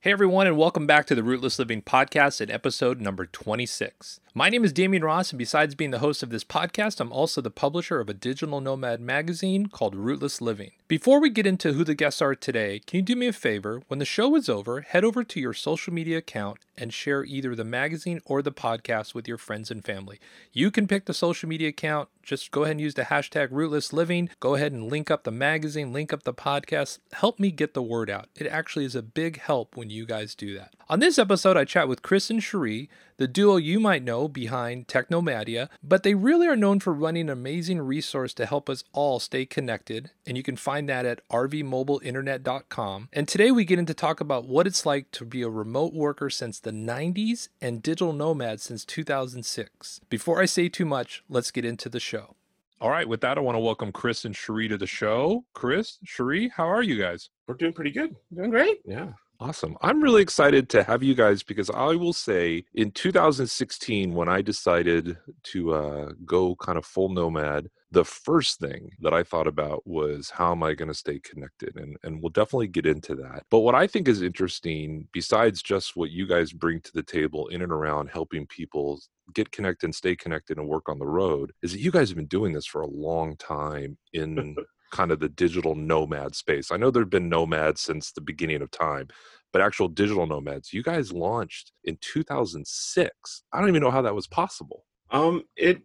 Hey everyone, and welcome back to the Rootless Living Podcast at episode number 26. My name is Damian Ross, and besides being the host of this podcast, I'm also the publisher of a digital nomad magazine called Rootless Living. Before we get into who the guests are today, can you do me a favor? When the show is over, head over to your social media account and share either the magazine or the podcast with your friends and family. You can pick the social media account. Just go ahead and use the hashtag Rootless Living. Go ahead and link up the magazine, link up the podcast. Help me get the word out. It actually is a big help when you guys do that. On this episode, I chat with Chris and Cherie, the duo you might know behind Technomadia, but they really are known for running an amazing resource to help us all stay connected, and you can find that at rvmobileinternet.com. And today we get into talk about what it's like to be a remote worker since the 90s and digital nomad since 2006. Before I say too much, let's get into the show. All right, with that, I want to welcome Chris and Cherie to the show. Chris, Cherie, how are you guys? We're doing pretty good. Doing great. Yeah. Awesome. I'm really excited to have you guys because I will say in 2016, when I decided to uh, go kind of full nomad, the first thing that I thought about was how am I going to stay connected? And, and we'll definitely get into that. But what I think is interesting, besides just what you guys bring to the table in and around helping people get connected and stay connected and work on the road, is that you guys have been doing this for a long time in kind of the digital nomad space. I know there have been nomads since the beginning of time, but actual digital nomads, you guys launched in 2006. I don't even know how that was possible. Um, it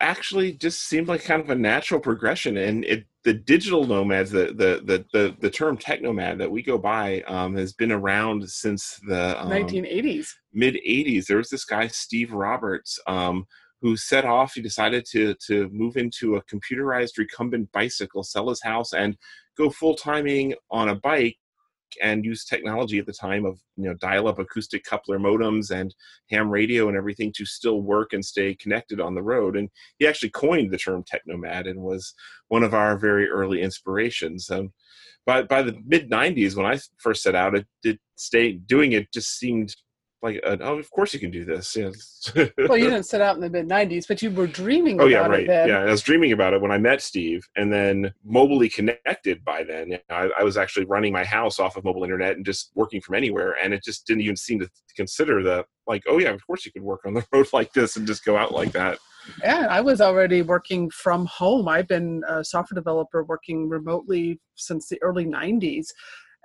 actually just seemed like kind of a natural progression, and it the digital nomads, the the the the, the term technomad that we go by, um, has been around since the um, 1980s, mid 80s. There was this guy Steve Roberts. Um, who set off he decided to to move into a computerized recumbent bicycle sell his house and go full timing on a bike and use technology at the time of you know dial-up acoustic coupler modems and ham radio and everything to still work and stay connected on the road. And he actually coined the term technomad and was one of our very early inspirations. Um, by, by the mid 90s when i first set out it stay doing it just seemed like uh, oh of course you can do this. Yeah. well you didn't set out in the mid 90s but you were dreaming oh about yeah right. yeah i was dreaming about it when i met steve and then mobily connected by then I, I, was actually running my house off of mobile internet and just working from anywhere and it just didn't even seem to consider the like oh yeah of course you could work on the road like this and just go out like that. Yeah i was already working from home. I've been a software developer working remotely since the early 90s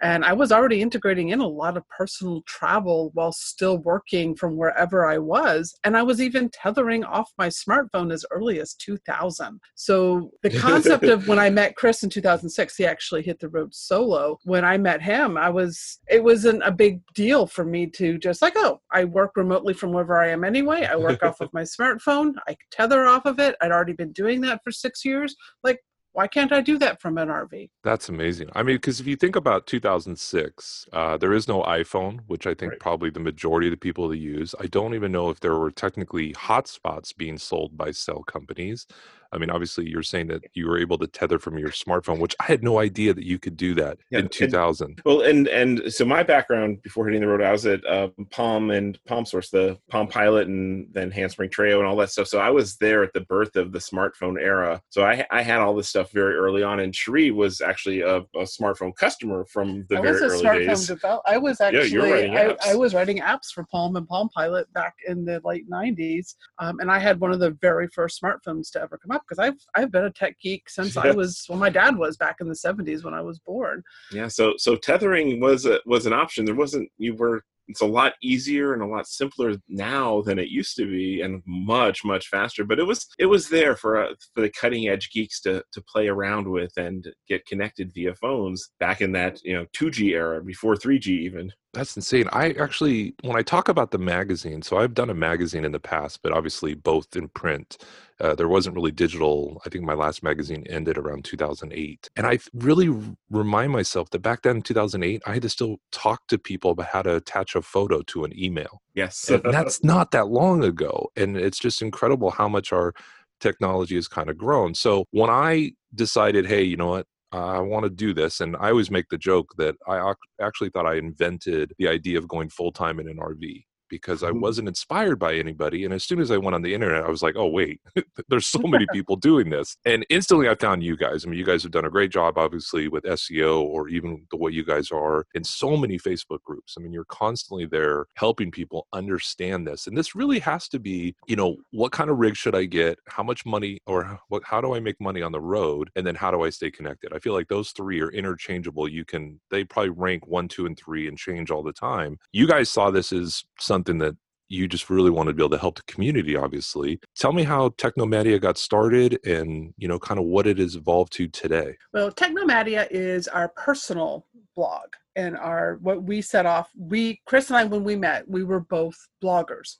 and I was already integrating in a lot of personal travel while still working from wherever I was. And I was even tethering off my smartphone as early as 2000. So the concept of when I met Chris in 2006, he actually hit the road solo. When I met him, I was, it wasn't a big deal for me to just like, oh, I work remotely from wherever I am anyway. I work off of my smartphone. I tether off of it. I'd already been doing that for six years. Like, why can't I do that from an RV? That's amazing. I mean, because if you think about 2006, uh, there is no iPhone, which I think right. probably the majority of the people that use. I don't even know if there were technically hotspots being sold by cell companies. I mean, obviously, you're saying that you were able to tether from your smartphone, which I had no idea that you could do that yeah, in 2000. And, well, and and so my background before hitting the road, I was at uh, Palm and Palm Source, the Palm Pilot, and then Handspring Treo and all that stuff. So I was there at the birth of the smartphone era. So I I had all this stuff very early on, and Cherie was actually a, a smartphone customer from the I very early days. Develop- I was actually yeah, I, I, was writing apps for Palm and Palm Pilot back in the late 90s, um, and I had one of the very first smartphones to ever come up because I've I've been a tech geek since I was well my dad was back in the 70s when I was born. Yeah, so so tethering was a, was an option. There wasn't you were it's a lot easier and a lot simpler now than it used to be and much much faster but it was it was there for uh, for the cutting edge geeks to to play around with and get connected via phones back in that you know 2G era before 3G even that's insane. I actually, when I talk about the magazine, so I've done a magazine in the past, but obviously both in print. Uh, there wasn't really digital. I think my last magazine ended around 2008. And I really remind myself that back then in 2008, I had to still talk to people about how to attach a photo to an email. Yes. and that's not that long ago. And it's just incredible how much our technology has kind of grown. So when I decided, hey, you know what? I want to do this. And I always make the joke that I actually thought I invented the idea of going full time in an RV because I Mhm. wasn't inspired by anybody. And as soon as I went on the internet, I was like, oh, wait, there's so many people doing this. And instantly I found you guys. I mean, you guys have done a great job, obviously, with SEO or even the way you guys are in so many Facebook groups. I mean, you're constantly there helping people understand this. And this really has to be, you know, what kind of rig should I get? How much money or what, how do I make money on the road? And then how do I stay connected? I feel like those three are interchangeable. You can, they probably rank one, two, and three and change all the time. You guys saw this as something that you just really want to be able to help the community obviously tell me how technomadia got started and you know kind of what it has evolved to today Well, Technomadia is our personal blog and our what we set off. We Chris and I, when we met, we were both bloggers.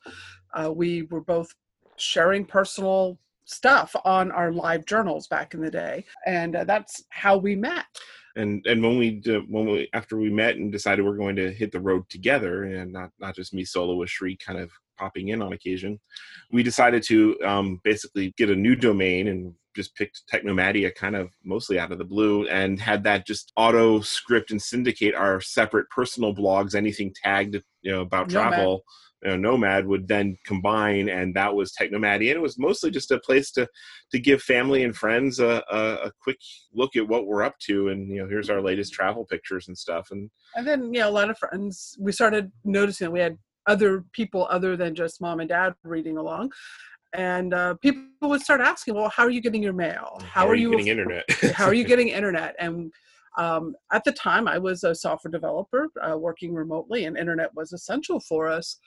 Uh, we were both sharing personal stuff on our live journals back in the day, and uh, that's how we met. And and when we when we after we met and decided we're going to hit the road together and not not just me solo with Cherie kind of popping in on occasion we decided to um, basically get a new domain and just picked technomadia kind of mostly out of the blue and had that just auto script and syndicate our separate personal blogs anything tagged you know about travel know, nomad would then combine and that was technomadia and it was mostly just a place to to give family and friends a, a, a quick look at what we're up to and you know here's our latest travel pictures and stuff and And then, you know, a lot of friends, we started noticing that we had other people other than just mom and dad reading along. And uh, people would start asking, well, how are you getting your mail? How, are, you getting internet how are you getting internet? And um, at the time, I was a software developer uh, working remotely, and internet was essential for us.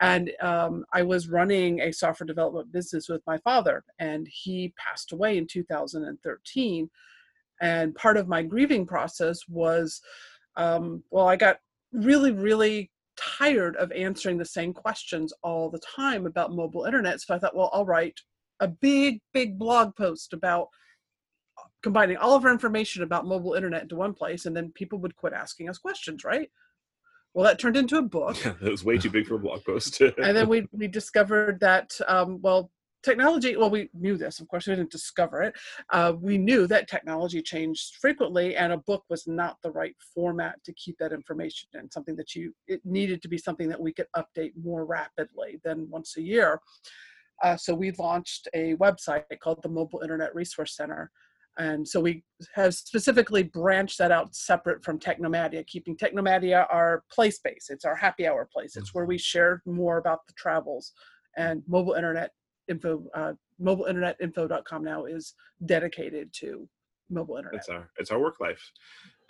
And um, I was running a software development business with my father, and he passed away in 2013. And part of my grieving process was, um, well, I got really, really tired of answering the same questions all the time about mobile internet. So I thought, well, I'll write a big, big blog post about combining all of our information about mobile internet into one place, and then people would quit asking us questions, right? Well, that turned into a book, it was way too big for a blog post and then we we discovered that um, well, technology. Well, we knew this, of course, we didn't discover it. Uh, we knew that technology changed frequently, and a book was not the right format to keep that information in. Something that you it needed to be something that we could update more rapidly than once a year. Uh, so we launched a website called the Mobile Internet Resource Center. And so we have specifically branched that out separate from Technomadia, keeping Technomadia our play space. It's our happy hour place. It's where we share more about the travels. And mobile internet info, uh, mobileinternetinfo.com now is dedicated to mobile internet. it's our it's our work life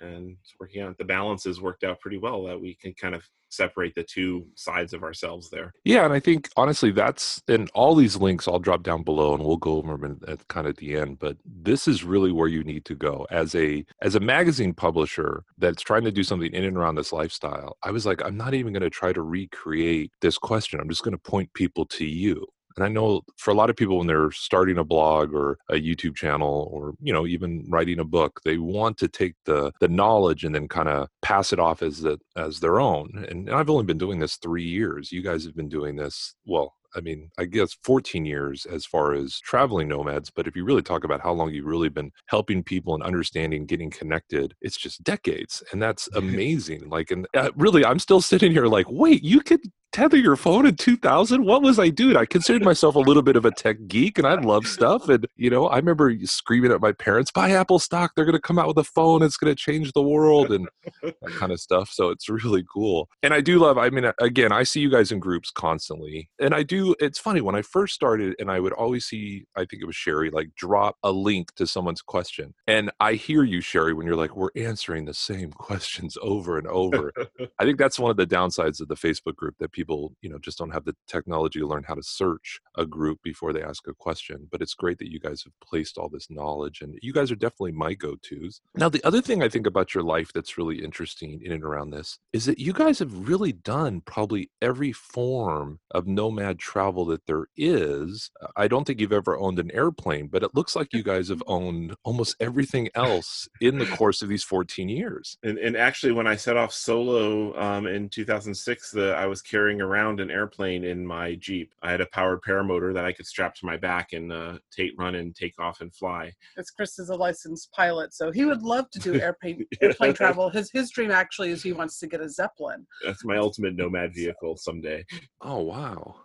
and working out the balance has worked out pretty well that we can kind of separate the two sides of ourselves there Yeah, and I think honestly, that's and all these links I'll drop down below, and we'll go over them at kind of the end. But this is really where you need to go as a as a magazine publisher that's trying to do something in and around this lifestyle. I was like, I'm not even going to try to recreate this question. I'm just going to point people to you. And I know for a lot of people when they're starting a blog or a YouTube channel or you know even writing a book, they want to take the the knowledge and then kind of pass it off as the as their own. And I've only been doing this 3 years. You guys have been doing this well, I mean, I guess 14 years as far as traveling nomads. But if you really talk about how long you've really been helping people and understanding, getting connected, it's just decades. And that's amazing. Like, and uh, really, I'm still sitting here like, wait, you could tether your phone in 2000 what was i doing i considered myself a little bit of a tech geek and i love stuff and you know i remember screaming at my parents buy apple stock they're going to come out with a phone it's going to change the world and that kind of stuff so it's really cool and i do love i mean again i see you guys in groups constantly and i do it's funny when i first started and i would always see i think it was cherie like drop a link to someone's question and i hear you cherie when you're like we're answering the same questions over and over I think that's one of the downsides of the Facebook group that people, you know, just don't have the technology to learn how to search a group before they ask a question. But it's great that you guys have placed all this knowledge and you guys are definitely my go-tos. Now, the other thing I think about your life that's really interesting in and around this is that you guys have really done probably every form of nomad travel that there is. I don't think you've ever owned an airplane, but it looks like you guys have owned almost everything else in the course of these 14 years. And, and actually, when I set off solo um, in 2006, the, I was carrying around an airplane in my Jeep. I had a powered paramotor that I could strap to my back and uh, take run and take off and fly. As Chris is a licensed pilot, so he would love to do airplane airplane travel. His his dream actually is he wants to get a Zeppelin. That's my ultimate nomad vehicle someday. Oh wow!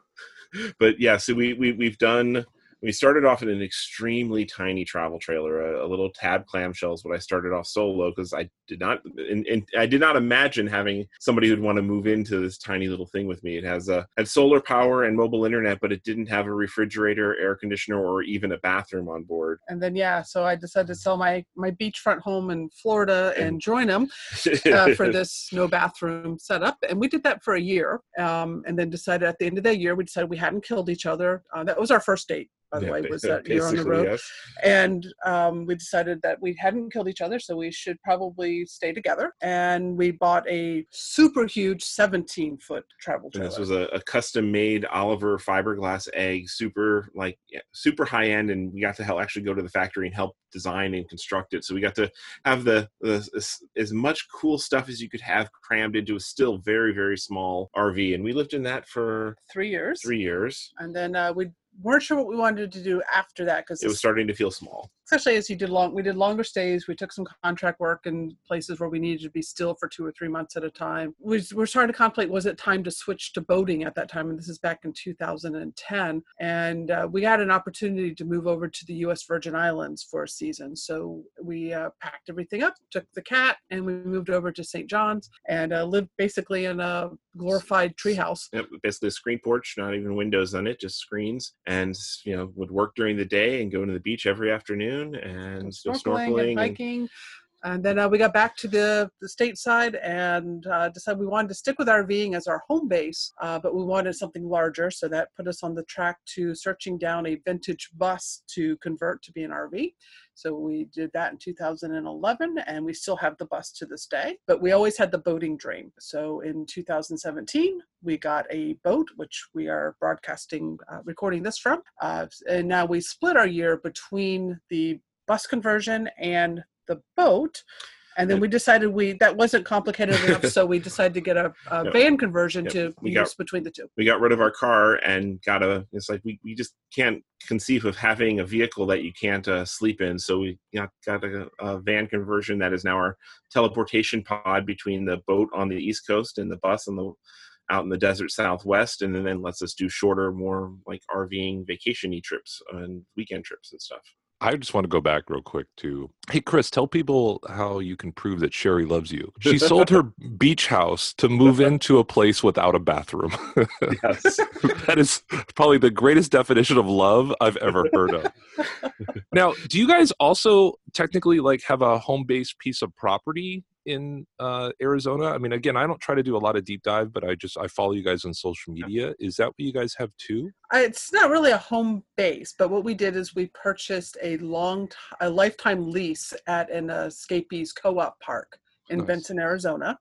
But yeah, so we, we we've done we started off in an extremely tiny travel trailer, a, a little tab clamshells. But I started off solo because I did not, and, and, I did not imagine having somebody who'd want to move into this tiny little thing with me. It has a had solar power and mobile internet, but it didn't have a refrigerator, air conditioner, or even a bathroom on board. And then yeah, so I decided to sell my my beachfront home in Florida and join them uh, for this no bathroom setup. And we did that for a year, um, and then decided at the end of that year we decided we hadn't killed each other. Uh, that was our first date by the yeah, way, was that year on the road. Yes. And um, we decided that we hadn't killed each other, so we should probably stay together. And we bought a super huge 17 foot travel trailer. And this was a, a custom made Oliver fiberglass egg, super like yeah, super high end, and we got to help actually go to the factory and help design and construct it. So we got to have the, the as, as much cool stuff as you could have crammed into a still very very small RV, and we lived in that for three years. Three years, and then uh, we weren't sure what we wanted to do after that because it was starting to feel small especially as you did long we did longer stays we took some contract work in places where we needed to be still for two or three months at a time. We were starting to contemplate was it time to switch to boating at that time? And this is back in 2010 and uh, we had an opportunity to move over to the us virgin islands for a season. So we uh, packed everything up took the cat and we moved over to st john's and uh, lived basically in a glorified treehouse. Yep, basically a screen porch not even windows on it just screens and you know would work during the day and go to the beach every afternoon and snorkeling, snorkeling and hiking. And, then uh, we got back to the, the stateside and uh, decided we wanted to stick with RVing as our home base, uh, but we wanted something larger. So that put us on the track to searching down a vintage bus to convert to be an RV. So we did that in 2011, and we still have the bus to this day. But we always had the boating dream. So in 2017, we got a boat, which we are broadcasting, uh, recording this from. Uh, and now we split our year between the bus conversion and the boat and then we decided we that wasn't complicated enough so we decided to get a, a van conversion to we use got, between the two. we got rid of our car and got a it's like we, we just can't conceive of having a vehicle that you can't uh, sleep in so we got, got a, a, van conversion that is now our teleportation pod between the boat on the east coast and the bus on the out in the desert southwest and then, then lets us do shorter more like rving vacation trips and weekend trips and stuff I just want to go back real quick to hey Chris, tell people how you can prove that Cherie loves you. She sold her beach house to move into a place without a bathroom. Yes. that is probably the greatest definition of love I've ever heard of. now, do you guys also technically like have a home based piece of property in uh, Arizona? I mean, again, I don't try to do a lot of deep dive, but I just I follow you guys on social media. Is that what you guys have too? It's not really a home base, but what we did is we purchased a long, a lifetime lease at an Escapees co-op park in nice. Benson, Arizona,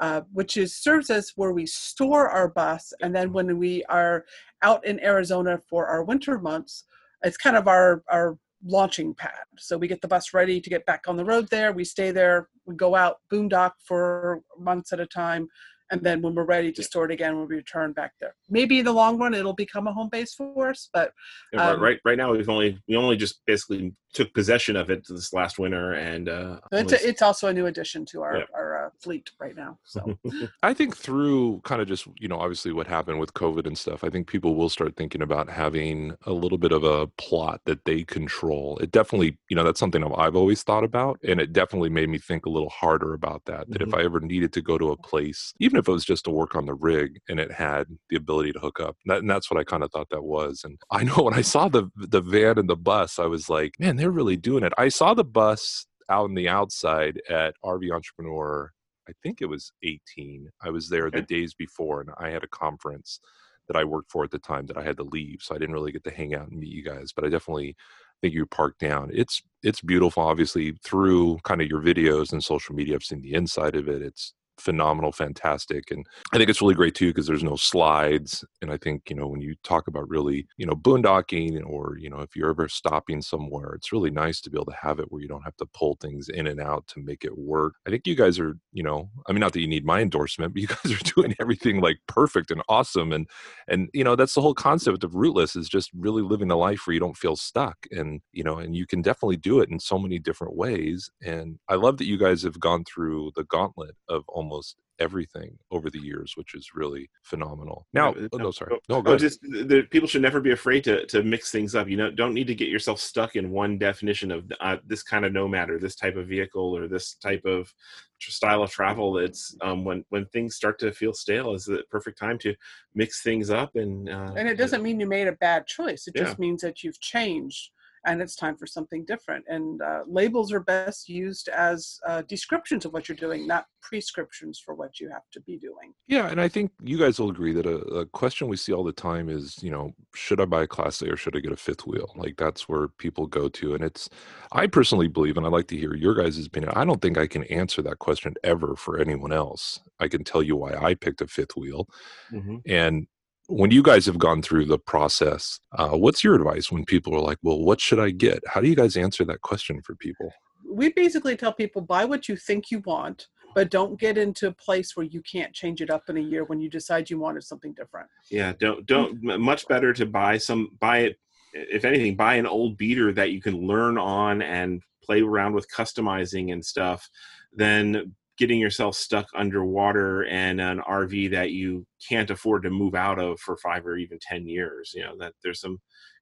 uh, which is serves as where we store our bus, and then when we are out in Arizona for our winter months, it's kind of our our launching pad. So we get the bus ready to get back on the road there. We stay there. We go out boondock for months at a time and then when we're ready to store it again, we'll return back there. Maybe in the long run, it'll become a home base for us, but um, right right now we've only we only just basically took possession of it this last winter, and uh, it's, a, it's also a new addition to our yeah. our uh, fleet right now. So I think through kind of just you know obviously what happened with COVID and stuff, I think people will start thinking about having a little bit of a plot that they control. It definitely you know that's something I've always thought about, and it definitely made me think a little harder about that. That mm-hmm. if I ever needed to go to a place, even if it was just to work on the rig and it had the ability to hook up. That, and that's what I kind of thought that was. And I know when I saw the the van and the bus, I was like, man, they're really doing it. I saw the bus out on the outside at RV Entrepreneur. I think it was 18. I was there okay. the days before, and I had a conference that I worked for at the time that I had to leave, so I didn't really get to hang out and meet you guys. But I definitely think you parked down. It's it's beautiful. Obviously, through kind of your videos and social media, I've seen the inside of it. It's phenomenal, fantastic. And I think it's really great too because there's no slides. And I think, you know, when you talk about really, you know, boondocking or, you know, if you're ever stopping somewhere, it's really nice to be able to have it where you don't have to pull things in and out to make it work. I think you guys are, you know, I mean, not that you need my endorsement, but you guys are doing everything like perfect and awesome. And, and, you know, that's the whole concept of rootless is just really living a life where you don't feel stuck. And, you know, and you can definitely do it in so many different ways. And I love that you guys have gone through the gauntlet of almost everything over the years, which is really phenomenal. Now, Yeah, oh, no, sorry, oh, no, oh, ahead. just the, people should never be afraid to to mix things up. You know, don't need to get yourself stuck in one definition of uh, this kind of nomad or this type of vehicle or this type of style of travel. It's um, when when things start to feel stale is the perfect time to mix things up and uh, and it doesn't mean you made a bad choice it Yeah. just means that you've changed and it's time for something different and uh, labels are best used as uh, descriptions of what you're doing not prescriptions for what you have to be doing Yeah, and I think you guys will agree that a, a question we see all the time is, you know, should I buy a Class A or should I get a fifth wheel? Like that's where people go to, and it's. I personally believe, and I'd like to hear your guys' opinion. I don't think I can answer that question ever for anyone else. I can tell you why I picked a fifth wheel, Mhm. and when you guys have gone through the process, uh, what's your advice when people are like, "Well, what should I get?" How do you guys answer that question for people? we basically tell people buy what you think you want but don't get into a place where you can't change it up in a year when you decide you wanted something different Yeah, don't don't much better to buy some buy it if anything buy an old beater that you can learn on and play around with customizing and stuff than getting yourself stuck underwater and an RV that you can't afford to move out of for 5 or even 10 years, you know, that there's some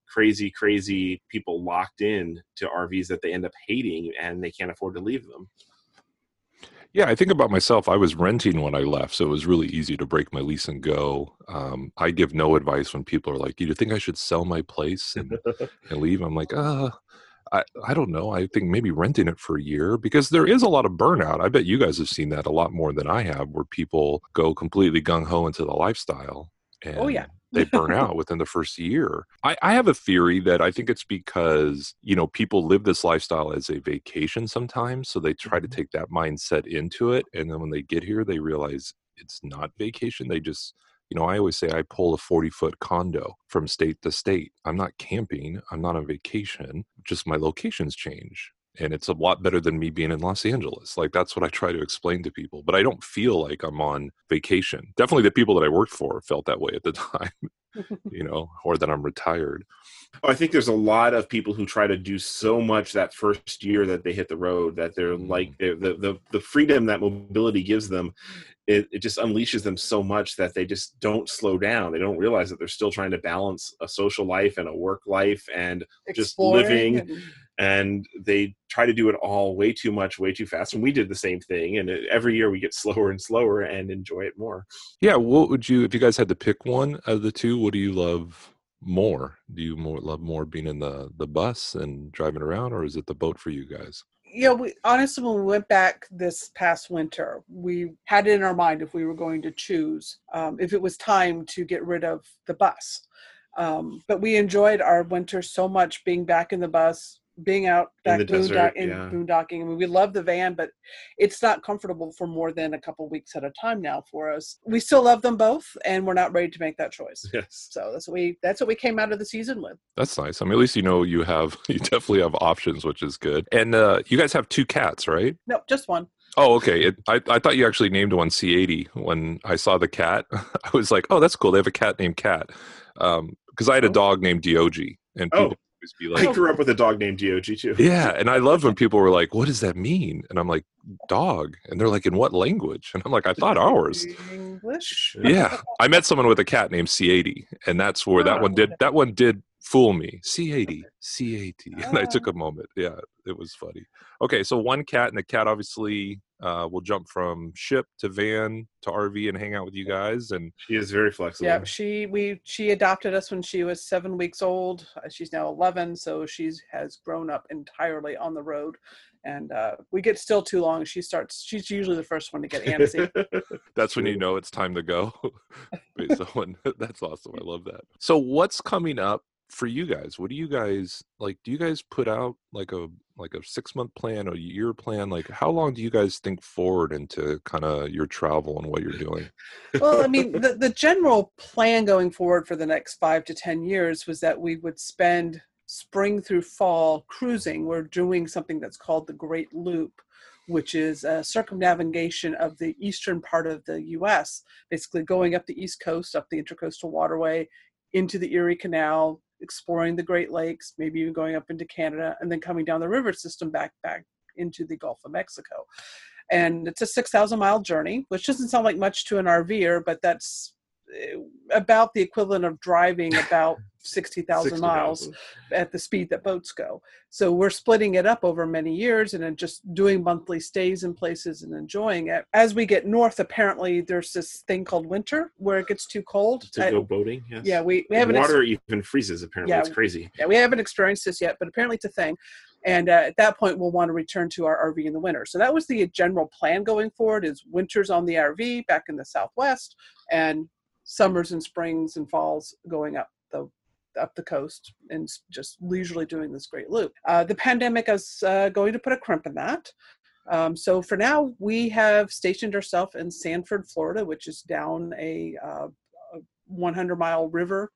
crazy crazy people locked in to RVs that they end up hating and they can't afford to leave them. Yeah, I think about myself. I was renting when I left, so it was really easy to break my lease and go. Um, I give no advice when people are like, "Do you think I should sell my place and, and leave?" I'm like, "Uh, I I don't know. I think maybe renting it for a year because there is a lot of burnout. I bet you guys have seen that a lot more than I have, where people go completely gung ho into the lifestyle. And Oh, yeah. they burn out within the first year. I, I have a theory that I think it's because, you know, people live this lifestyle as a vacation sometimes. So they try to Mm-hmm. take that mindset into it. And then when they get here, they realize it's not vacation. They just, you know, I always say I pull a 40 foot condo from state to state. I'm not camping, I'm not on vacation, just my locations change. And it's a lot better than me being in Los Angeles. Like that's what I try to explain to people. But I don't feel like I'm on vacation. Definitely the people that I worked for felt that way at the time, you know, or that I'm retired. I think there's a lot of people who try to do so much that first year that they hit the road that they're like mm-hmm. they're, the the the freedom that mobility gives them, it, it just unleashes them so much that they just don't slow down. They don't realize that they're still trying to balance a social life and a work life and Just living. and- and they try to do it all way too much, way too fast. And we did the same thing. And it, every year we get slower and slower and enjoy it more. Yeah. What would you, if you guys had to pick one out of the two, what do you love more? Do you more love more being in the, the bus and driving around, or is it the boat for you guys? yeah we honestly when we went back this past winter we had it in our mind if we were going to choose um, if it was time to get rid of the bus um, but we enjoyed our winter so much being back in the bus being out In back the desert, boondock, in yeah. boondocking. I mean, we love the van, but it's not comfortable for more than a couple weeks at a time now for us. We still love them both, and we're not ready to make that choice. Yes. So that's what we that's what we came out of the season with. That's nice. I mean, at least you know you have, you definitely have options, which is good. And uh, you guys have two cats, right? No, just one. Oh, okay. It, I, I thought you actually named one C80 when I saw the cat. I was like, oh, that's cool. They have a cat named Cat. Because I had a Oh. dog named Diogi. And Oh. People always be like, I grew up with a dog named Dog too. yeah. And I love when people were like, what does that mean? And I'm like, dog. And they're like, in what language? And I'm like, I thought ours. English. Yeah. I met someone with a cat named C80. And that's where that one did, that one did fool me. C80, C80. And I took Ah. a moment. Yeah. It was funny. Okay. So one cat and the cat obviously uh, will jump from ship to van to RV and hang out with you guys. And She is very flexible. Yeah, she we she adopted us when she was seven weeks old. Uh, She's now eleven, so she's has grown up entirely on the road. And uh, we get still too long. She starts. She's usually the first one to get antsy. that's when you know it's time to go. Wait, someone, that's awesome. I love that. So, what's coming up for you guys, what do you guys like? Do you guys put out like a like a six month plan, a year plan? Like, how long do you guys think forward into kind of your travel and what you're doing? well, I mean, the, the general plan going forward for the next five to 10 years was that we would spend spring through fall cruising. We're doing something that's called the Great Loop, which is a circumnavigation of the eastern part of the US, basically going up the East Coast, up the Intercoastal Waterway, into the Erie Canal, exploring the Great Lakes, maybe even going up into Canada, and then coming down the river system back back into the Gulf of Mexico. And it's a 6,000 mile journey, which doesn't sound like much to an RVer, but that's about the equivalent of driving about 60,000 60, miles at the speed that boats go. So we're splitting it up over many years and then just doing monthly stays in places and enjoying it. As we get north, apparently there's this thing called winter where it gets too cold. To I, go boating, yes. Yeah, we, we haven't. Water ex- even freezes, apparently. Yeah, it's crazy. Yeah, we haven't experienced this yet, but apparently it's a thing. And uh, at that point, we'll want to return to our RV in the winter. So that was the general plan going forward is winters on the RV back in the Southwest and summers and springs and falls going up the up the coast and just leisurely doing this great loop. Uh, the pandemic is uh, going to put a crimp in that. Um, so for now, we have stationed ourselves in Sanford, Florida, which is down a, uh, a 100 mile river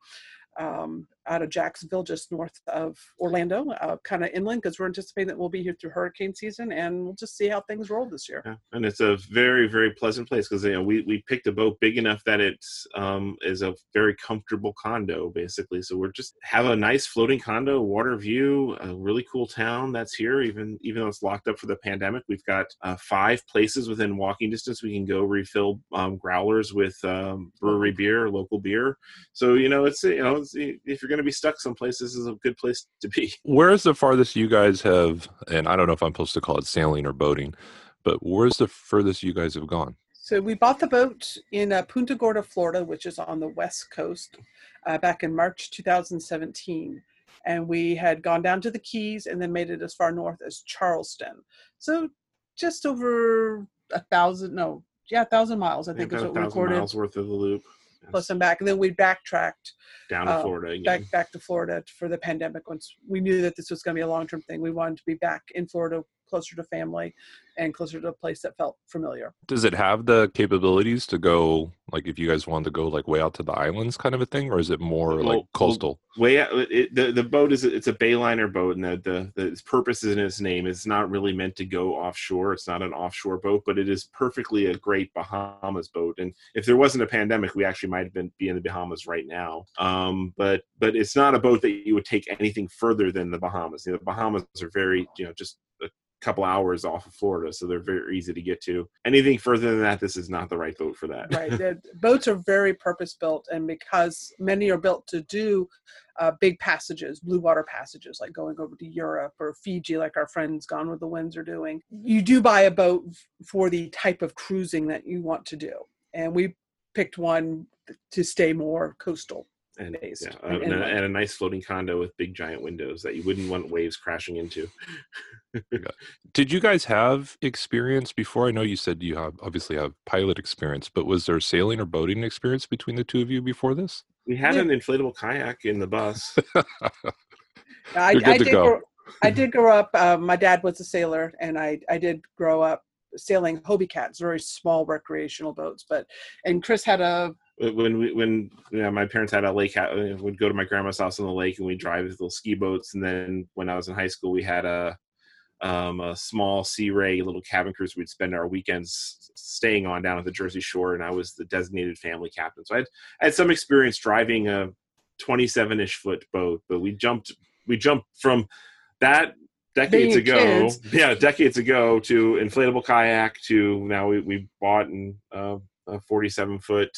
um, out of Jacksonville, just north of Orlando, uh, kind of inland, because we're anticipating that we'll be here through hurricane season, and we'll just see how things roll this year. Yeah. And it's a very, very pleasant place because you know we we picked a boat big enough that it um, is a very comfortable condo, basically. So we're just have a nice floating condo, water view, a really cool town that's here. Even even though it's locked up for the pandemic, we've got uh, five places within walking distance we can go refill um, growlers with um, brewery beer, local beer. So you know it's you know it's, if you're going to be stuck someplace, this is a good place to be. Where's the farthest you guys have? And I don't know if I'm supposed to call it sailing or boating, but where's the furthest you guys have gone? So we bought the boat in uh, Punta Gorda, Florida, which is on the west coast, uh, back in March 2017. And we had gone down to the Keys and then made it as far north as Charleston. So just over a thousand, no, yeah, a thousand miles, I think yeah, is what we recorded. miles worth of the loop plus and back, and then we backtracked down to uh, Florida again. Back back to Florida for the pandemic. Once we knew that this was going to be a long term thing, we wanted to be back in Florida closer to family and closer to a place that felt familiar. Does it have the capabilities to go like if you guys wanted to go like way out to the islands kind of a thing or is it more well, like coastal? Way out it, the the boat is it's a bayliner boat and the, the the its purpose is in its name. It's not really meant to go offshore. It's not an offshore boat, but it is perfectly a great Bahamas boat. And if there wasn't a pandemic, we actually might have been be in the Bahamas right now. Um, but but it's not a boat that you would take anything further than the Bahamas. You know, the Bahamas are very you know just couple hours off of Florida, so they're very easy to get to. Anything further than that, this is not the right boat for that. Right. the boats are very purpose built, and because many are built to do uh, big passages, blue water passages, like going over to Europe or Fiji, like our friends Gone with the Wynns are doing, you do buy a boat for the type of cruising that you want to do. And we picked one to stay more coastal and, yeah, and, and, a, and, a, nice floating condo with big giant windows that you wouldn't want waves crashing into. Did you guys have experience before? I know you said you have obviously have pilot experience, but was there sailing or boating experience between the two of you before this? We had yeah. an inflatable kayak in the bus. I, I, did grow, I, did grow, up. Uh, my dad was a sailor, and I I did grow up sailing Hobie Cats, very small recreational boats. But and Chris had a when we when you know, my parents had a lake uh, would go to my grandma's house on the lake and we'd drive little ski boats. And then when i was in high school we had a um, a small sea ray little cabin cruise we'd spend our weekends staying on down at the jersey shore. And i was the designated family captain. So i had, I had some experience driving a 27ish foot boat but we jumped we jumped from that decades Being ago kids. yeah decades ago to inflatable kayak to now we, we bought and uh, a 47 foot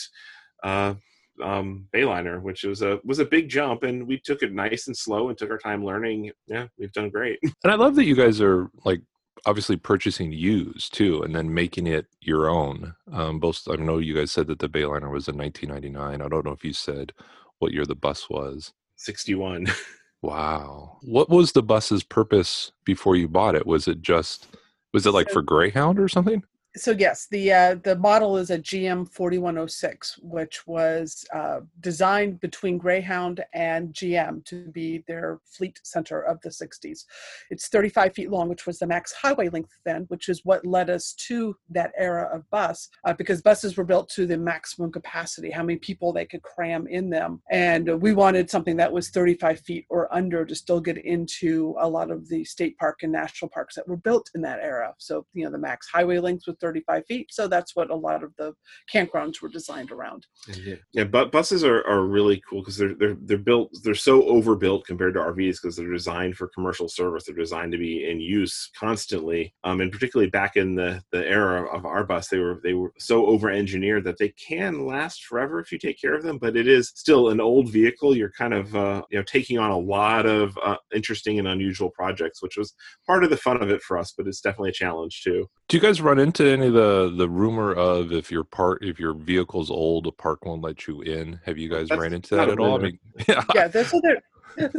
uh, um, Bayliner, which was a was a big jump, and we took it nice and slow and took our time learning. Yeah, we've done great. And I love that you guys are like obviously purchasing used too, and then making it your own. Um, both I know you guys said that the Bayliner was in 1999. I don't know if you said what year the bus was. 61. wow. What was the bus's purpose before you bought it? Was it just was it like for Greyhound or something? So yes, the uh, the model is a GM 4106, which was uh, designed between Greyhound and GM to be their fleet center of the 60s. It's 35 feet long, which was the max highway length then, which is what led us to that era of bus, uh, because buses were built to the maximum capacity, how many people they could cram in them, and we wanted something that was 35 feet or under to still get into a lot of the state park and national parks that were built in that era. So you know the max highway length was 35 feet. So that's what a lot of the campgrounds were designed around. Yeah, yeah but buses are, are really cool because they're, they're they're built they're so overbuilt compared to RVs because they're designed for commercial service. They're designed to be in use constantly. Um, and particularly back in the the era of our bus, they were they were so over engineered that they can last forever if you take care of them. But it is still an old vehicle. You're kind of uh, you know taking on a lot of uh, interesting and unusual projects, which was part of the fun of it for us. But it's definitely a challenge too. Do you guys run into any of the the rumor of if your part if your vehicle's old, a park won't let you in? Have you guys That's ran into that at all? I mean, yeah, yeah there's so there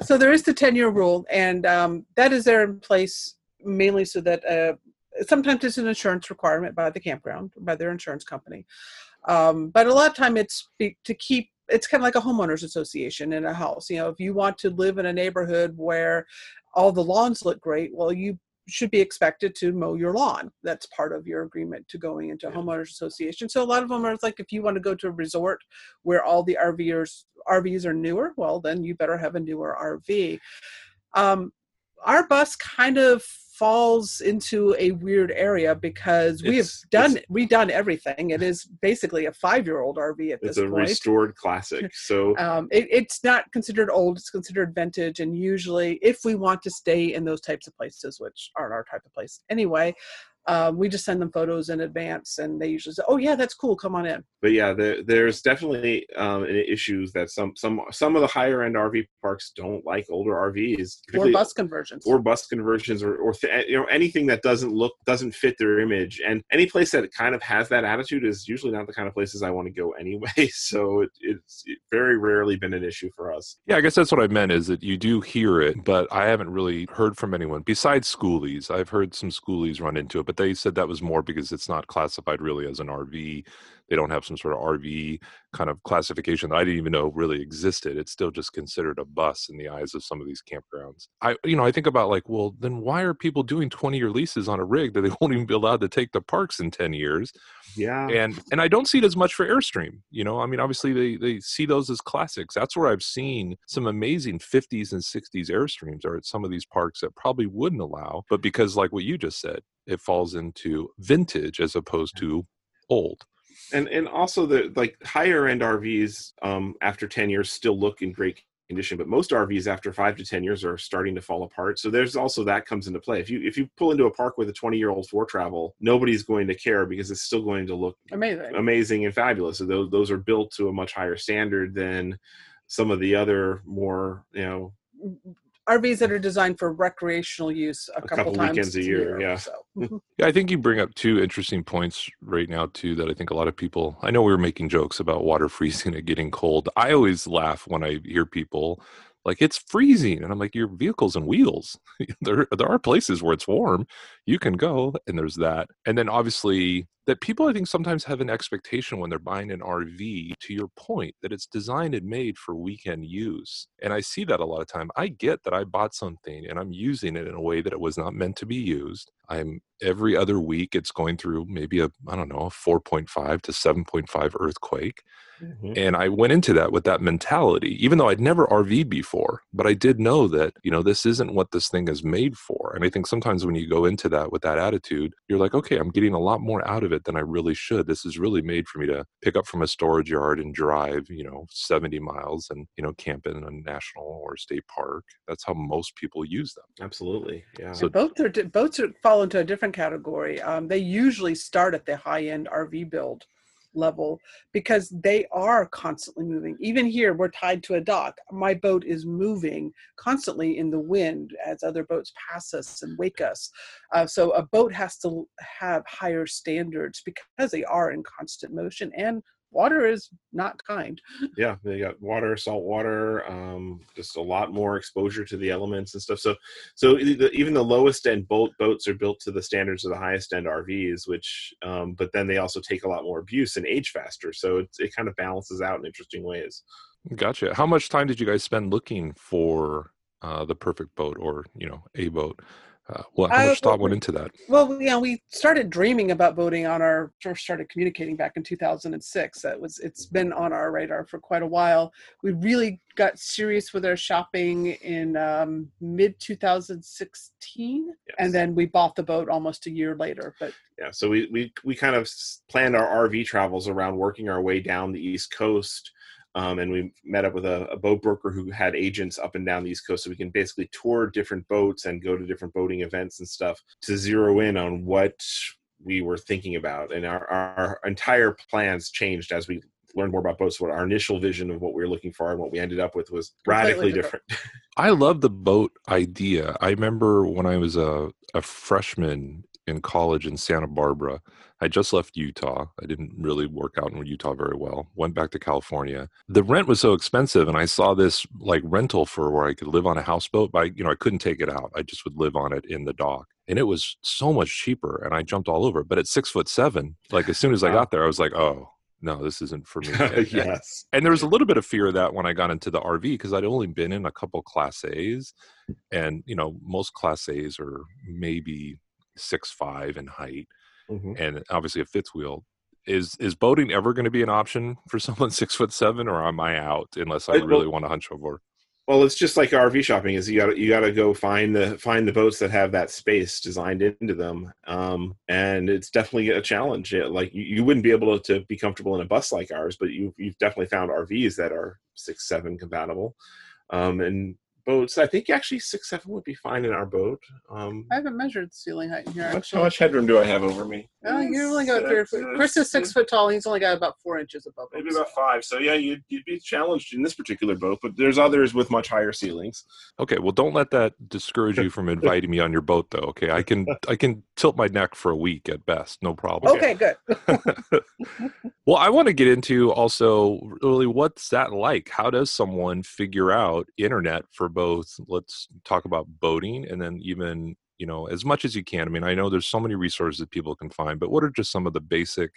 so there is the 10 year rule and um, that is there in place mainly so that uh, sometimes it's an insurance requirement by the campground by their insurance company um, but a lot of time it's be, to keep it's kind of like a homeowners association in a house you know if you want to live in a neighborhood where all the lawns look great well you should be expected to mow your lawn. That's part of your agreement to going into Yeah. homeowners association. So a lot of them are like, if you want to go to a resort where all the RVers RVs are newer, well, then you better have a newer RV. Um, our bus kind of falls into a weird area because we have It's- done redone everything. It is basically a five-year-old RV at this point. It's a restored classic. So um, it, it's not considered old it's considered vintage and usually if we want to stay in those types of places which aren't our type of place anyway um, we just send them photos in advance and they usually say oh yeah that's cool come on in. But yeah, there, there's definitely um, issues that some some some of the higher end RV parks don't like older RVs, or bus conversions. or bus conversions or, or th- you know anything that doesn't look doesn't fit their image. And any place that kind of has that attitude is usually not the kind of places i want to go anyway. So it, it's very rarely been an issue for us. Yeah, I guess that's what I meant is that you do hear it, but I haven't really heard from anyone besides schoolies. I've heard some schoolies run into it, but they said that was more because it's not classified really as an RV. They don't have some sort of RV kind of classification that I didn't even know really existed. It's still just considered a bus in the eyes of some of these campgrounds. I, you know, I think about like, well, then why are people doing 20 year leases on a rig that they won't even be allowed to take to parks in 10 years? yeah and and I don't see it as much for Airstream. You know, I mean, obviously they they see those as classics. That's where I've seen some amazing 50s and 60s Airstreams are at some of these parks that probably wouldn't allow, but because like what you just said, it falls into vintage as opposed to old. And and also the like higher end rvs um, after 10 years still look in great condition but most rvs after 5 to 10 years are starting to fall apart. So there's also that comes into play. If you if you pull into a park with a 20 year old for travel nobody's going to care because it's still going to look amazing. amazing and fabulous. So those those are built to a much higher standard than some of the other more you know rvs that are designed for recreational use a, A couple, couple times weekends a year, yeah. so mhm. Yeah, I think you bring up two interesting points right now too that I think a lot of people I know we were making jokes about water freezing and getting cold. I always laugh when I hear people like it's freezing and I'm like your vehicle's on wheels. there there are places where it's warm. You can go and there's that. And then obviously that people I think sometimes have an expectation when they're buying an RV to your point that it's designed and made for weekend use. And I see that a lot of time. I get that I bought something and I'm using it in a way that it was not meant to be used. I'm every other week it's going through maybe a I don't know, a 4.5 to 7.5 earthquake. Mm-hmm. And I went into that with that mentality, even though I'd never RV'd before, but I did know that, you know, this isn't what this thing is made for. And I think sometimes when you go into that with that attitude, you're like, okay, I'm getting a lot more out of it than I really should. This is really made for me to pick up from a storage yard and drive, you know, 70 miles and, you know, camp in a national or state park. That's how most people use them. absolutely yeah So- both are boats are, fall into a different category. Um, they usually start at the high end RV build level because they are constantly moving. Even here, we're tied to a dock. My boat is moving constantly in the wind as other boats pass us and wake us. Uh, so a boat has to have higher standards because they are in constant motion and water is not kind. Yeah, they got water, salt water, um, just a lot more exposure to the elements and stuff. So, so even the lowest end boat boats are built to the standards of the highest end RVs, which, um, but then they also take a lot more abuse and age faster. So it, it kind of balances out in interesting ways. Gotcha. How much time did you guys spend looking for uh, the perfect boat or you know a boat? Uh, well, how much uh, thought went into that? Well, yeah, we started dreaming about voting on our first started communicating back in 2006. That was it's been on our radar for quite a while. We really got serious with our shopping in um, mid 2016, yes. and then we bought the boat almost a year later. But yeah, so we we we kind of planned our RV travels around working our way down the East Coast um, and we met up with a, a, boat broker who had agents up and down the East Coast, so we can basically tour different boats and go to different boating events and stuff to zero in on what we were thinking about. And our, our entire plans changed as we learned more about boats. What our initial vision of what we were looking for and what we ended up with was radically different. different. I love the boat idea. I remember when I was a, a freshman in college in Santa Barbara I just left Utah. I didn't really work out in Utah very well. Went back to California. The rent was so expensive, and I saw this like rental for where I could live on a houseboat. But you know, I couldn't take it out. I just would live on it in the dock, and it was so much cheaper. And I jumped all over. But at six foot seven, like as soon as I got there, I was like, oh. No, this isn't for me. yes. And there was a little bit of fear of that when I got into the RV because I'd only been in a couple class A's. And, you know, most class A's are maybe six five in height mm-hmm. and obviously a fifth wheel. Is is boating ever going to be an option for someone six foot seven, or am I out unless I really want to hunch over? Well, it's just like RV shopping. Is you got you got to go find the find the boats that have that space designed into them, um, and it's definitely a challenge. Like you, you wouldn't be able to be comfortable in a bus like ours, but you you've definitely found RVs that are six seven compatible, um, and boats. I think actually six seven would be fine in our boat. Um, I haven't measured ceiling height in here. How much, how much headroom do I have over me? Oh, you only got three foot. Chris is six foot tall. He's only got about four inches above. Maybe about five. So yeah, you'd, you'd be challenged in this particular boat, but there's others with much higher ceilings. Okay, well, don't let that discourage you from inviting me on your boat, though. Okay, I can I can tilt my neck for a week at best, no problem. Okay, good. well, I want to get into also really what's that like? How does someone figure out internet for both? Let's talk about boating and then even you know as much as you can i mean i know there's so many resources that people can find but what are just some of the basic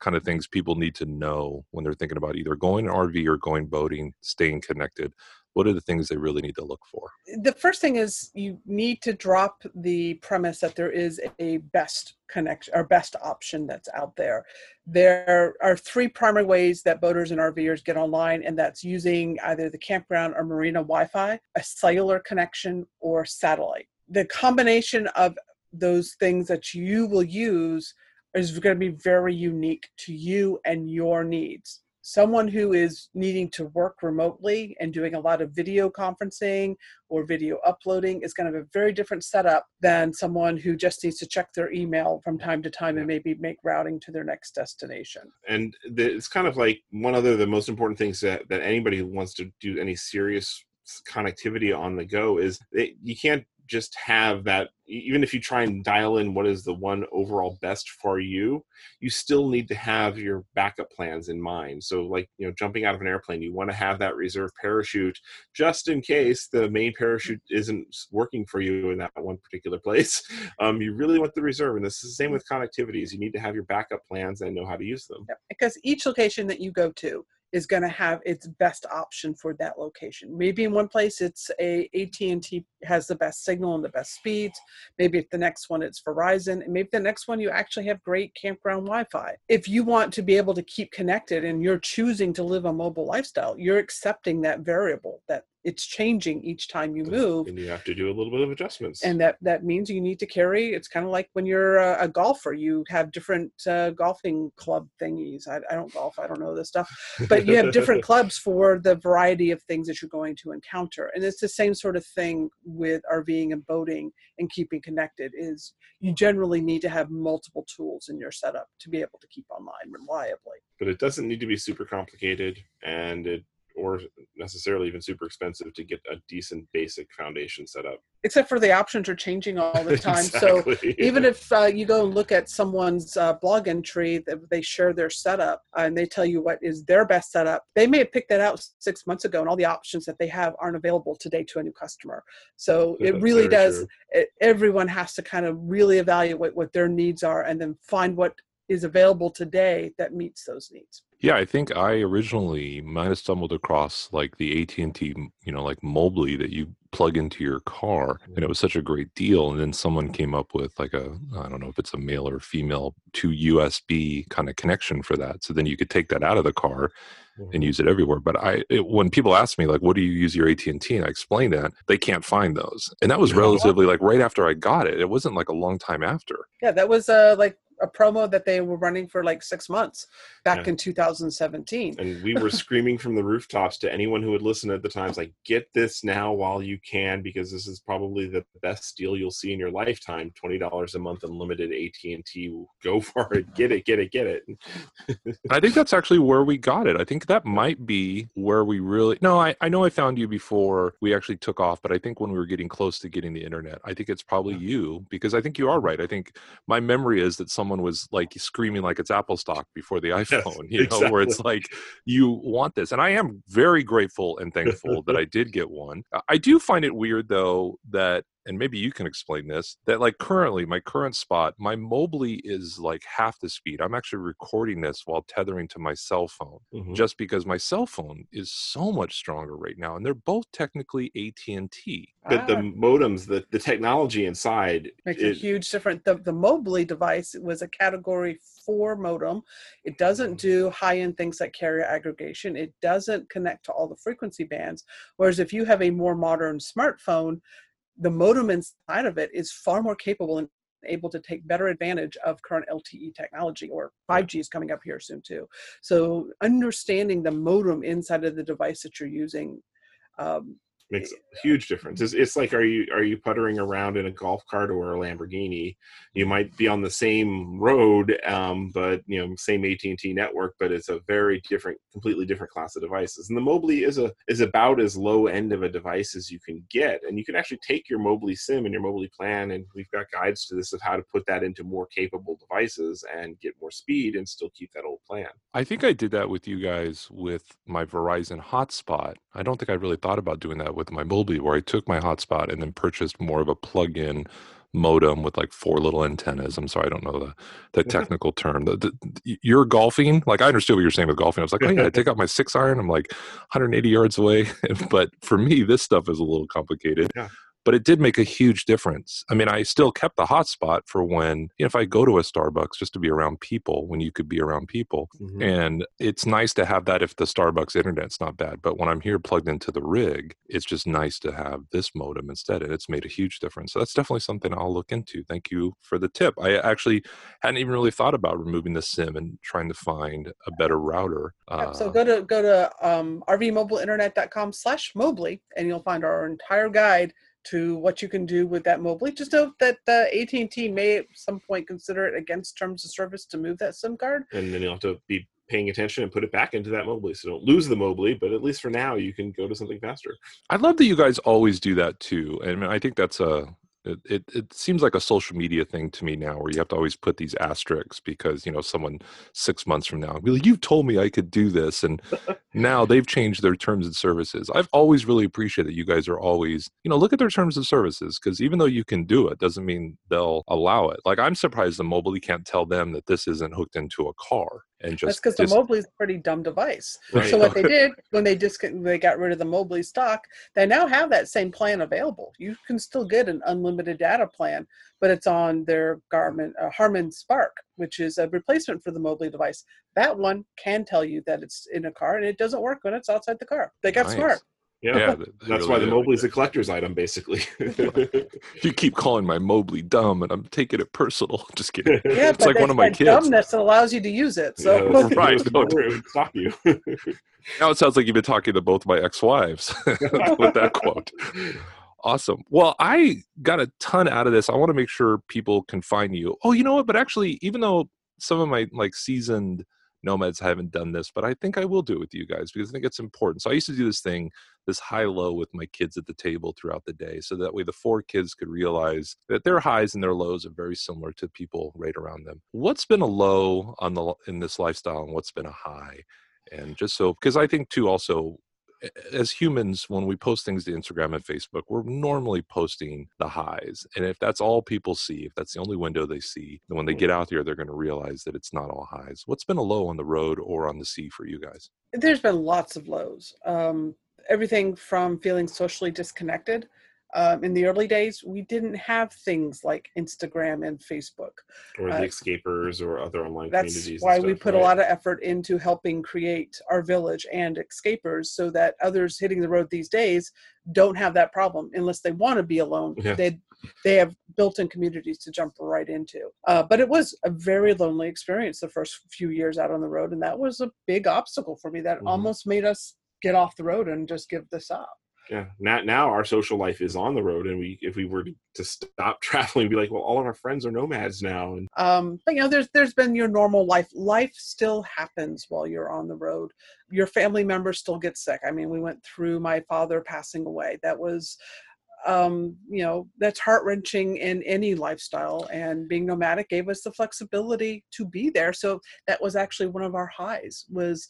kind of things people need to know when they're thinking about either going rv or going boating staying connected what are the things they really need to look for? The first thing is you need to drop the premise that there is a best connection or best option that's out there. There are three primary ways that boaters and rvers get online and that's using either the campground or marina wi-fi a cellular connection or satellite. The combination of those things that you will use is going to be very unique to you and your needs. Someone who is needing to work remotely and doing a lot of video conferencing or video uploading is going to have a very different setup than someone who just needs to check their email from time to time and maybe make routing to their next destination. And it's kind of like one of the most important things that, that anybody who wants to do any serious connectivity on the go is that you can't just have that even if you try and dial in what is the one overall best for you you still need to have your backup plans in mind. So like you know jumping out of an airplane you want to have that reserve parachute just in case the main parachute isn't working for you in that one particular place. Um, you really want the reserve and this is the same with connectivities. You need to have your backup plans and know how to use them. Because each location that you go to is going to have its best option for that location. Maybe in one place it's a AT&T has the best signal and the best speeds. Maybe if the next one it's Verizon, and maybe the next one you actually have great campground Wi-Fi. If you want to be able to keep connected and you're choosing to live a mobile lifestyle, you're accepting that variable that it's changing each time you move. and you have to do a little bit of adjustments. And that that means you need to carry it's kind of like when you're a, a golfer you have different uh, golfing club thingies. I, I, don't golf i don't know this stuff but you have different clubs for the variety of things that you're going to encounter. And it's the same sort of thing with rving and boating and keeping connected is you generally need to have multiple tools in your setup to be able to keep online reliably. But it doesn't need to be super complicated and it or necessarily even super expensive to get a decent basic foundation set up. Except for the options are changing all the time. exactly. So even if uh, you go and look at someone's uh, blog entry, that they share their setup uh, and they tell you what is their best setup, they may have picked that out six months ago, and all the options that they have aren't available today to a new customer. So it really does. It, everyone has to kind of really evaluate what their needs are and then find what is available today that meets those needs. Yeah, I think I originally might have stumbled across like the AT and T, you know, like Mobley that you plug into your car, and it was such a great deal. And then someone came up with like a, I don't know if it's a male or female to USB kind of connection for that. So then you could take that out of the car and mm-hmm. use it everywhere. But I, it, when people ask me like, "What do you use your AT and T?" and I explain that, they can't find those, and that was relatively like right after I got it. It wasn't like a long time after. Yeah, that was uh, like a promo that they were running for like six months back yeah. in 2017. And we were screaming from the rooftops to anyone who would listen at the times, like, get this now while you can, because this is probably the best deal you'll see in your lifetime. Twenty dollars a month, unlimited AT and T. Go for it, get it, get it, get it. I think that's actually where we got it. I think that might be where we really. No, I I know I found you before we actually took off, but I think when we were getting close to getting the internet, I think it's probably you because I think you are mm-hmm. right. I think my memory is that someone was like screaming like it's Apple stock before the iPhone, yes, you know, exactly. where it's like you want this. And I am very grateful and thankful that I did get one. I do find it weird though that and maybe you can explain this that like currently my current spot my mobley is like half the speed i'm actually recording this while tethering to my cell phone mm-hmm. just because my cell phone is so much stronger right now and they're both technically at&t but ah. the modems the, the technology inside makes it, a huge difference the, the mobley device was a category four modem it doesn't mm-hmm. do high-end things like carrier aggregation it doesn't connect to all the frequency bands whereas if you have a more modern smartphone the modem inside of it is far more capable and able to take better advantage of current LTE technology or 5G is coming up here soon too. So understanding the modem inside of the device that you're using um, makes a huge difference. It's, it's, like are you are you puttering around in a golf cart or a Lamborghini? You might be on the same road, um, but you know same AT and T network, but it's a very different, completely different class of devices. And the Mobley is a is about as low end of a device as you can get, and you can actually take your Mobley SIM and your Mobley plan, and we've got guides to this of how to put that into more capable devices and get more speed and still keep that old plan. I think I did that with you guys with my Verizon hotspot. I don't think I really thought about doing that with my Mobley, where I took my hotspot and then purchased more of a plug-in modem with like four little antennas. I'm sorry, I don't know the the technical term. The, the, you're golfing, like I understood what you're saying with golfing. I was like, oh yeah, I take out my six iron. I'm like 180 yards away. but for me, this stuff is a little complicated. Yeah but it did make a huge difference. I mean, I still kept the hotspot for when, you know, if I go to a Starbucks just to be around people, when you could be around people. Mm-hmm. And it's nice to have that if the Starbucks internet's not bad. But when I'm here plugged into the rig, it's just nice to have this modem instead. And it's made a huge difference. So that's definitely something I'll look into. Thank you for the tip. I actually hadn't even really thought about removing the SIM and trying to find a better router. Uh, so go to go to um, rvmobileinternet.com slash Mobley and you'll find our entire guide to what you can do with that Mobley. Just note that uh, AT&T may at some point consider it against terms of service to move that SIM card. And then you'll have to be paying attention and put it back into that Mobley. So don't lose the Mobley, but at least for now, you can go to something faster. I love that you guys always do that too. And I think that's a it, it, it seems like a social media thing to me now where you have to always put these asterisks because you know someone six months from now be like you told me i could do this and now they've changed their terms and services. I've always really appreciated that you guys are always you know look at their terms of services because even though you can do it doesn't mean they'll allow it. Like i'm surprised the Mobley can't tell them that this isn't hooked into a car and just that's because the Mobley's a pretty dumb device. Right. So what they did when they just they got rid of the Mobley stock, they now have that same plan available. You can still get an unlimited data plan, but it's on their Garmin uh, Harman Spark, which is a replacement for the Mobley device. That one can tell you that it's in a car, and it doesn't work when it's outside the car. They got nice. smart. Yeah, yeah that's really why the Mobley's a collector's item, basically. you keep calling my Mobley dumb, and I'm taking it personal. Just kidding. Yeah, it's like one of my kids. Dumbness that allows you to use it. So yeah, right, it would stop you. now it sounds like you've been talking to both my ex-wives with that quote. Awesome. Well, I got a ton out of this. I want to make sure people can find you. Oh, you know what? But actually, even though some of my like seasoned nomads haven't done this, but I think I will do it with you guys because I think it's important. So I used to do this thing, this high low with my kids at the table throughout the day. So that way the four kids could realize that their highs and their lows are very similar to people right around them. What's been a low on the in this lifestyle and what's been a high? And just so because I think too also as humans, when we post things to Instagram and Facebook, we're normally posting the highs. And if that's all people see, if that's the only window they see, then when they get out there, they're going to realize that it's not all highs. What's been a low on the road or on the sea for you guys? There's been lots of lows. Um, everything from feeling socially disconnected um, in the early days, we didn't have things like Instagram and Facebook. Or the uh, Xscapers or other online that's communities. why stuff, we put right? a lot of effort into helping create our village and Xscapers so that others hitting the road these days don't have that problem unless they want to be alone. Yeah. They they have built-in communities to jump right into. Uh, but it was a very lonely experience the first few years out on the road, and that was a big obstacle for me. That Mhm. almost made us get off the road and just give this up. Yeah now, now our social life is on the road and we if we were to stop traveling be like well all of our friends are nomads now and um but you know there's there's been your normal life. Life still happens while you're on the road. Your family members still get sick. I mean we went through my father passing away. That was um you know that's heart-wrenching in any lifestyle and being nomadic gave us the flexibility to be there. So that was actually one of our highs was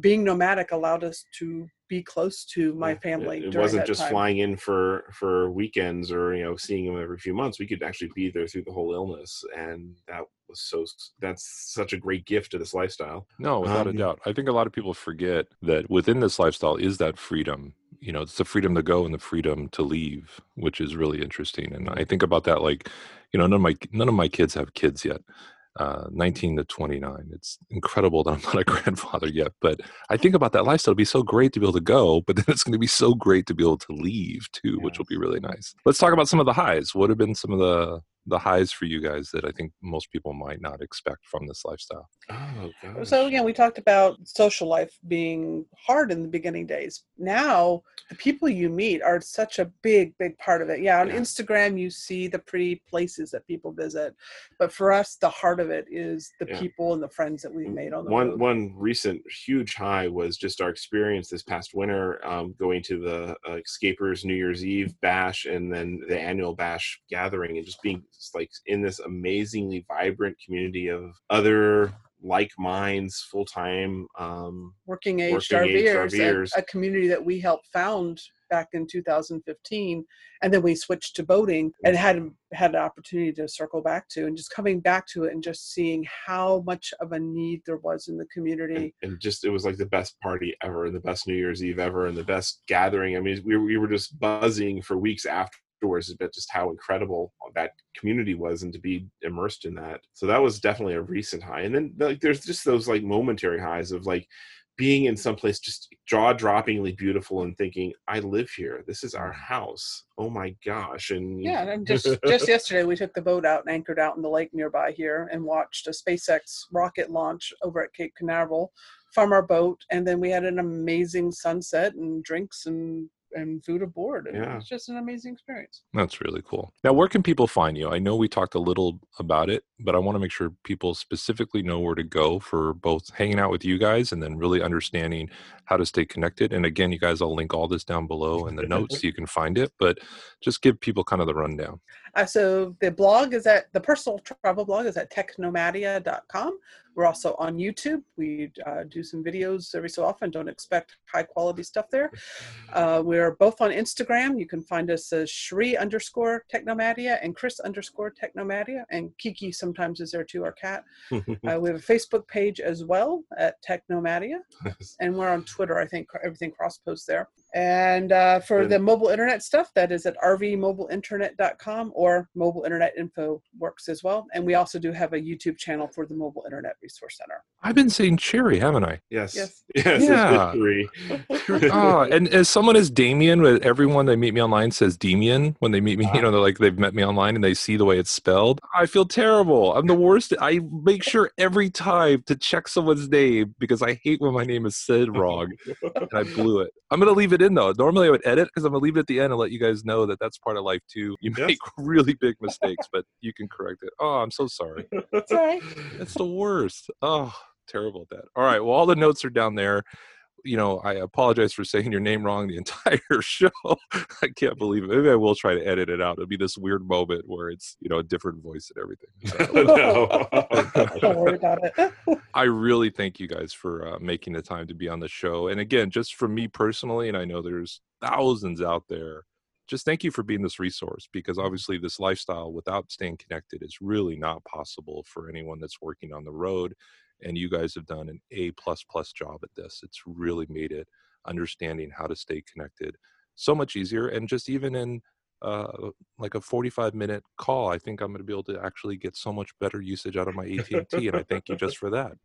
being nomadic allowed us to be close to my family it, it wasn't just time. flying in for for weekends or you know seeing them every few months we could actually be there through the whole illness and that was so that's such a great gift to this lifestyle No, without Um, a doubt. I think a lot of people forget that within this lifestyle is that freedom. You know, it's the freedom to go and the freedom to leave, which is really interesting. And I think about that like, you know, none of my none of my kids have kids yet. Uh, 19 to 29. It's incredible that I'm not a grandfather yet, but I think about that lifestyle. It'd be so great to be able to go, but then it's going to be so great to be able to leave too, which will be really nice. Let's talk about some of the highs. What have been some of the the highs for you guys that I think most people might not expect from this lifestyle? oh gosh. So again, we talked about social life being hard in the beginning days. Now, the people you meet are such a big, big part of it. Yeah, on Yeah. Instagram you see the pretty places that people visit, but for us, the heart of it is the Yeah. people and the friends that we've made on the one road. one recent huge high was just our experience this past winter um, going to the uh, Xscapers new year's eve bash and then the annual bash gathering and just being just, like in this amazingly vibrant community of other like minds full-time um, Working age RVers, and a community that we helped found back in 2015, and then we switched to boating and had had an opportunity to circle back to, and just coming back to it and just seeing how much of a need there was in the community. and, and just it was like the best party ever and the best new year's eve ever and the best gathering. I mean we, we were just buzzing for weeks afterwards about just how incredible that community was and to be immersed in that. So that was definitely a recent high. And then like there's just those like momentary highs of like being in some place just jaw-droppingly beautiful and thinking i live here. This is our house. Oh my gosh and Yeah, and just just yesterday we took the boat out and anchored out in the lake nearby here and watched a SpaceX rocket launch over at Cape Canaveral from our boat, and then we had an amazing sunset and drinks and and food aboard. And Yeah. It was just an amazing experience. That's really cool. Now, where can people find you? I know we talked a little about it, but I want to make sure people specifically know where to go for both hanging out with you guys and then really understanding how to stay connected. And again, you guys, I'll link all this down below in the notes so you can find it, but just give people kind of the rundown. Uh, so the blog is at the personal travel blog is at technomadia.com. We're also on YouTube. We uh, do some videos every so often. Don't expect high quality stuff there. Uh, we're both on Instagram. You can find us as Cherie underscore Technomadia and Chris underscore Technomadia. And Kiki sometimes is there too, our cat. Uh, we have a Facebook page as well at Technomadia. And we're on Twitter. I think everything cross posts there. And uh, for Good. the mobile internet stuff, that is at rvmobileinternet.com or mobile internet info works as well. And we also do have a YouTube channel for the mobile internet resource center. I've been saying cherry, haven't I? yes Yes. yes, Yeah. oh, and as someone as Damien, with everyone they meet me online says Demian when they meet me, Ah. you know, they're like they've met me online and they see the way it's spelled. I feel terrible. I'm the worst. I make sure every time to check someone's name because I hate when my name is said wrong and I blew it. I'm gonna leave it in though. Normally I would edit because I'm gonna leave it at the end and let you guys know that that's part of life too. You Yes. make really big mistakes, but you can correct it. Oh, I'm so sorry. It's all right. It's the worst. Oh, terrible at that. All right. Well, all the notes are down there you know, I apologize for saying your name wrong the entire show. I can't believe it. Maybe I will try to edit it out. It'll be this weird moment where it's, you know, a different voice and everything. So. Don't worry about it. I really thank you guys for uh, making the time to be on the show. And again, just for me personally, and I know there's thousands out there, just thank you for being this resource because obviously this lifestyle without staying connected is really not possible for anyone that's working on the road and you guys have done an a plus plus job at this. It's really made it understanding how to stay connected so much easier and just even in uh, like a 45 minute call i think i'm going to be able to actually get so much better usage out of my at&t and i thank you just for that.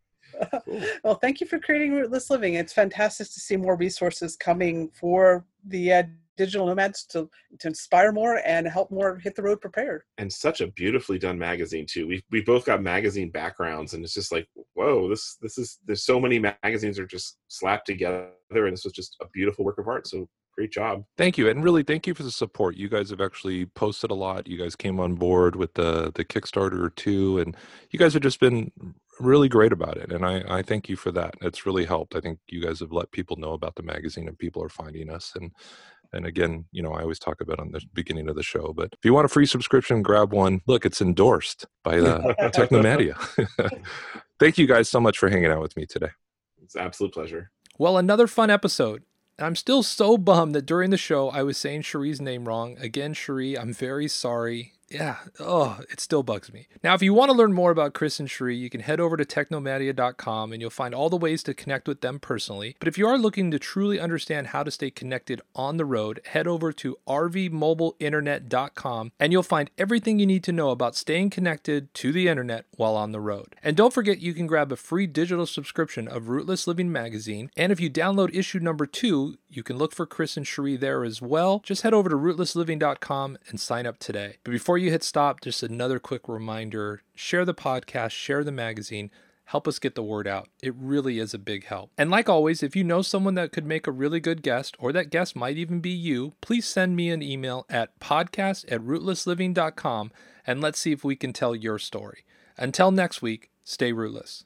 Cool. well thank you for creating rootless living. It's fantastic to see more resources coming for the uh, digital nomads to to inspire more and help more hit the road prepared. And such a beautifully done magazine too. We we both got magazine backgrounds, and it's just like whoa, this this is there's so many magazines are just slapped together, and this was just a beautiful work of art. So great job thank you and really thank you for the support you guys have actually posted a lot you guys came on board with the the kickstarter too and you guys have just been really great about it and i i thank you for that it's really helped i think you guys have let people know about the magazine and people are finding us and and again, you know, I always talk about on the beginning of the show, but if you want a free subscription, grab one. Look, it's endorsed by uh, the Technomadia. Thank you guys so much for hanging out with me today. It's an absolute pleasure. Well, another fun episode. I'm still so bummed that during the show I was saying Cherie's name wrong. Again, Cherie, I'm very sorry yeah, oh, it still bugs me. Now, if you want to learn more about Chris and Cherie, you can head over to technomadia.com and you'll find all the ways to connect with them personally. But if you are looking to truly understand how to stay connected on the road, head over to rvmobileinternet.com and you'll find everything you need to know about staying connected to the internet while on the road. And don't forget, you can grab a free digital subscription of Rootless Living magazine. And if you download issue number two, you can look for Chris and Cherie there as well. Just head over to rootlessliving.com and sign up today. But before you hit stop, just another quick reminder share the podcast, share the magazine. Help us get the word out. It really is a big help. And like always, if you know someone that could make a really good guest, or that guest might even be you, please send me an email at podcast at rootlessliving.com and let's see if we can tell your story. Until next week, stay rootless.